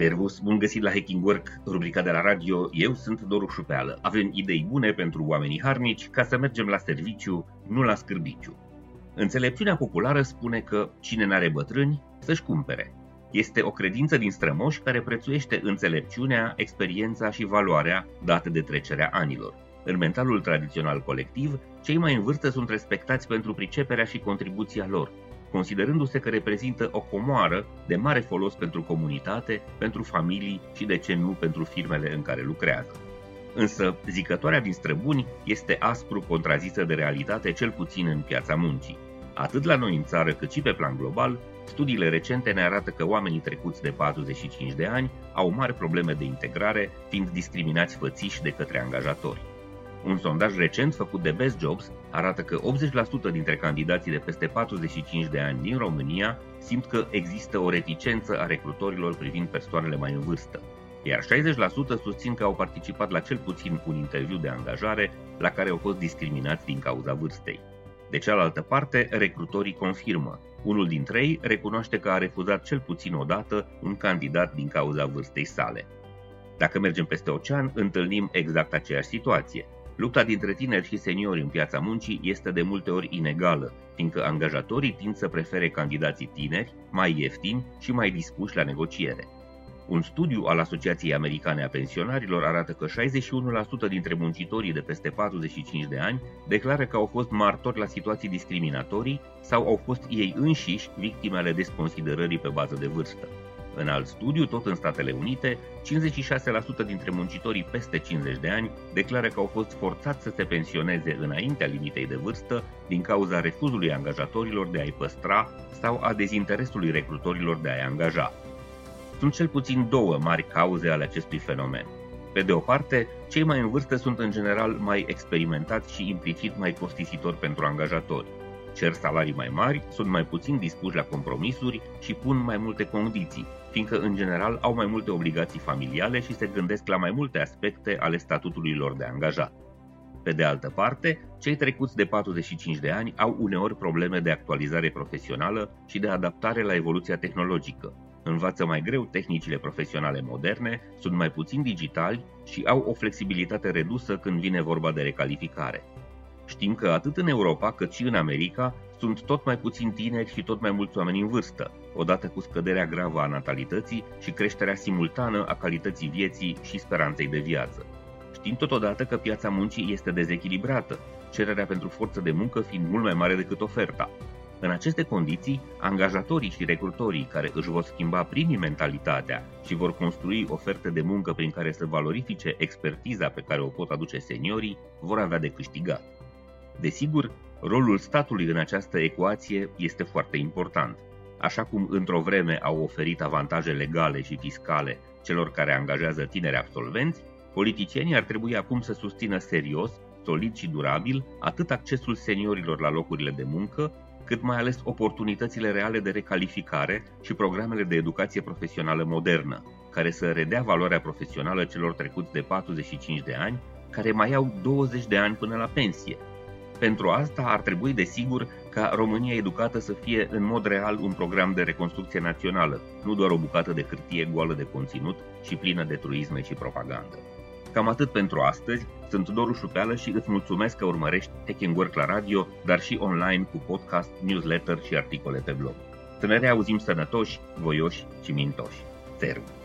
Servus, bun găsit la Hacking Work, rubrica de la radio. Eu sunt Doru Șupeală. Avem idei bune pentru oamenii harnici ca să mergem la serviciu, nu la scârbiciu. Înțelepciunea populară spune că cine n-are bătrâni, să-și cumpere. Este o credință din strămoși care prețuiește înțelepciunea, experiența și valoarea date de trecerea anilor. În mentalul tradițional colectiv, cei mai în vârstă sunt respectați pentru priceperea și contribuția lor, considerându-se că reprezintă o comoară de mare folos pentru comunitate, pentru familii și, de ce nu, pentru firmele în care lucrează. Însă, zicătoarea din străbuni este aspru contrazisă de realitate, cel puțin în piața muncii. Atât la noi în țară, cât și pe plan global, studiile recente ne arată că oamenii trecuți de 45 de ani au mari probleme de integrare, fiind discriminați fățiși de către angajatori. Un sondaj recent făcut de Best Jobs arată că 80% dintre candidații de peste 45 de ani din România simt că există o reticență a recrutorilor privind persoanele mai în vârstă, iar 60% susțin că au participat la cel puțin un interviu de angajare la care au fost discriminați din cauza vârstei. De cealaltă parte, recrutorii confirmă. Unul dintre ei recunoaște că a refuzat cel puțin o dată un candidat din cauza vârstei sale. Dacă mergem peste ocean, întâlnim exact aceeași situație. Lupta dintre tineri și seniori în piața muncii este de multe ori inegală, fiindcă angajatorii tind să prefere candidații tineri, mai ieftini și mai dispuși la negociere. Un studiu al Asociației Americane a Pensionarilor arată că 61% dintre muncitorii de peste 45 de ani declară că au fost martori la situații discriminatorii sau au fost ei înșiși victime ale desconsiderării pe bază de vârstă. În alt studiu, tot în Statele Unite, 56% dintre muncitorii peste 50 de ani declară că au fost forțați să se pensioneze înaintea limitei de vârstă din cauza refuzului angajatorilor de a-i păstra sau a dezinteresului recrutorilor de a-i angaja. Sunt cel puțin două mari cauze ale acestui fenomen. Pe de o parte, cei mai în vârstă sunt în general mai experimentați și implicit mai costisitori pentru angajatori cer salarii mai mari, sunt mai puțin dispuși la compromisuri și pun mai multe condiții, fiindcă în general au mai multe obligații familiale și se gândesc la mai multe aspecte ale statutului lor de angajat. Pe de altă parte, cei trecuți de 45 de ani au uneori probleme de actualizare profesională și de adaptare la evoluția tehnologică. Învață mai greu tehnicile profesionale moderne, sunt mai puțin digitali și au o flexibilitate redusă când vine vorba de recalificare. Știm că atât în Europa cât și în America sunt tot mai puțini tineri și tot mai mulți oameni în vârstă, odată cu scăderea gravă a natalității și creșterea simultană a calității vieții și speranței de viață. Știm totodată că piața muncii este dezechilibrată, cererea pentru forță de muncă fiind mult mai mare decât oferta. În aceste condiții, angajatorii și recrutorii care își vor schimba primii mentalitatea și vor construi oferte de muncă prin care să valorifice expertiza pe care o pot aduce seniorii, vor avea de câștigat. Desigur, rolul statului în această ecuație este foarte important. Așa cum într-o vreme au oferit avantaje legale și fiscale celor care angajează tineri absolvenți, politicienii ar trebui acum să susțină serios, solid și durabil atât accesul seniorilor la locurile de muncă, cât mai ales oportunitățile reale de recalificare și programele de educație profesională modernă, care să redea valoarea profesională celor trecuți de 45 de ani, care mai au 20 de ani până la pensie, pentru asta ar trebui, desigur, ca România educată să fie în mod real un program de reconstrucție națională, nu doar o bucată de hârtie goală de conținut și plină de truisme și propagandă. Cam atât pentru astăzi, sunt Doru Șupeală și îți mulțumesc că urmărești Hacking Work la radio, dar și online cu podcast, newsletter și articole pe blog. Să ne reauzim sănătoși, voioși și mintoși. Servus!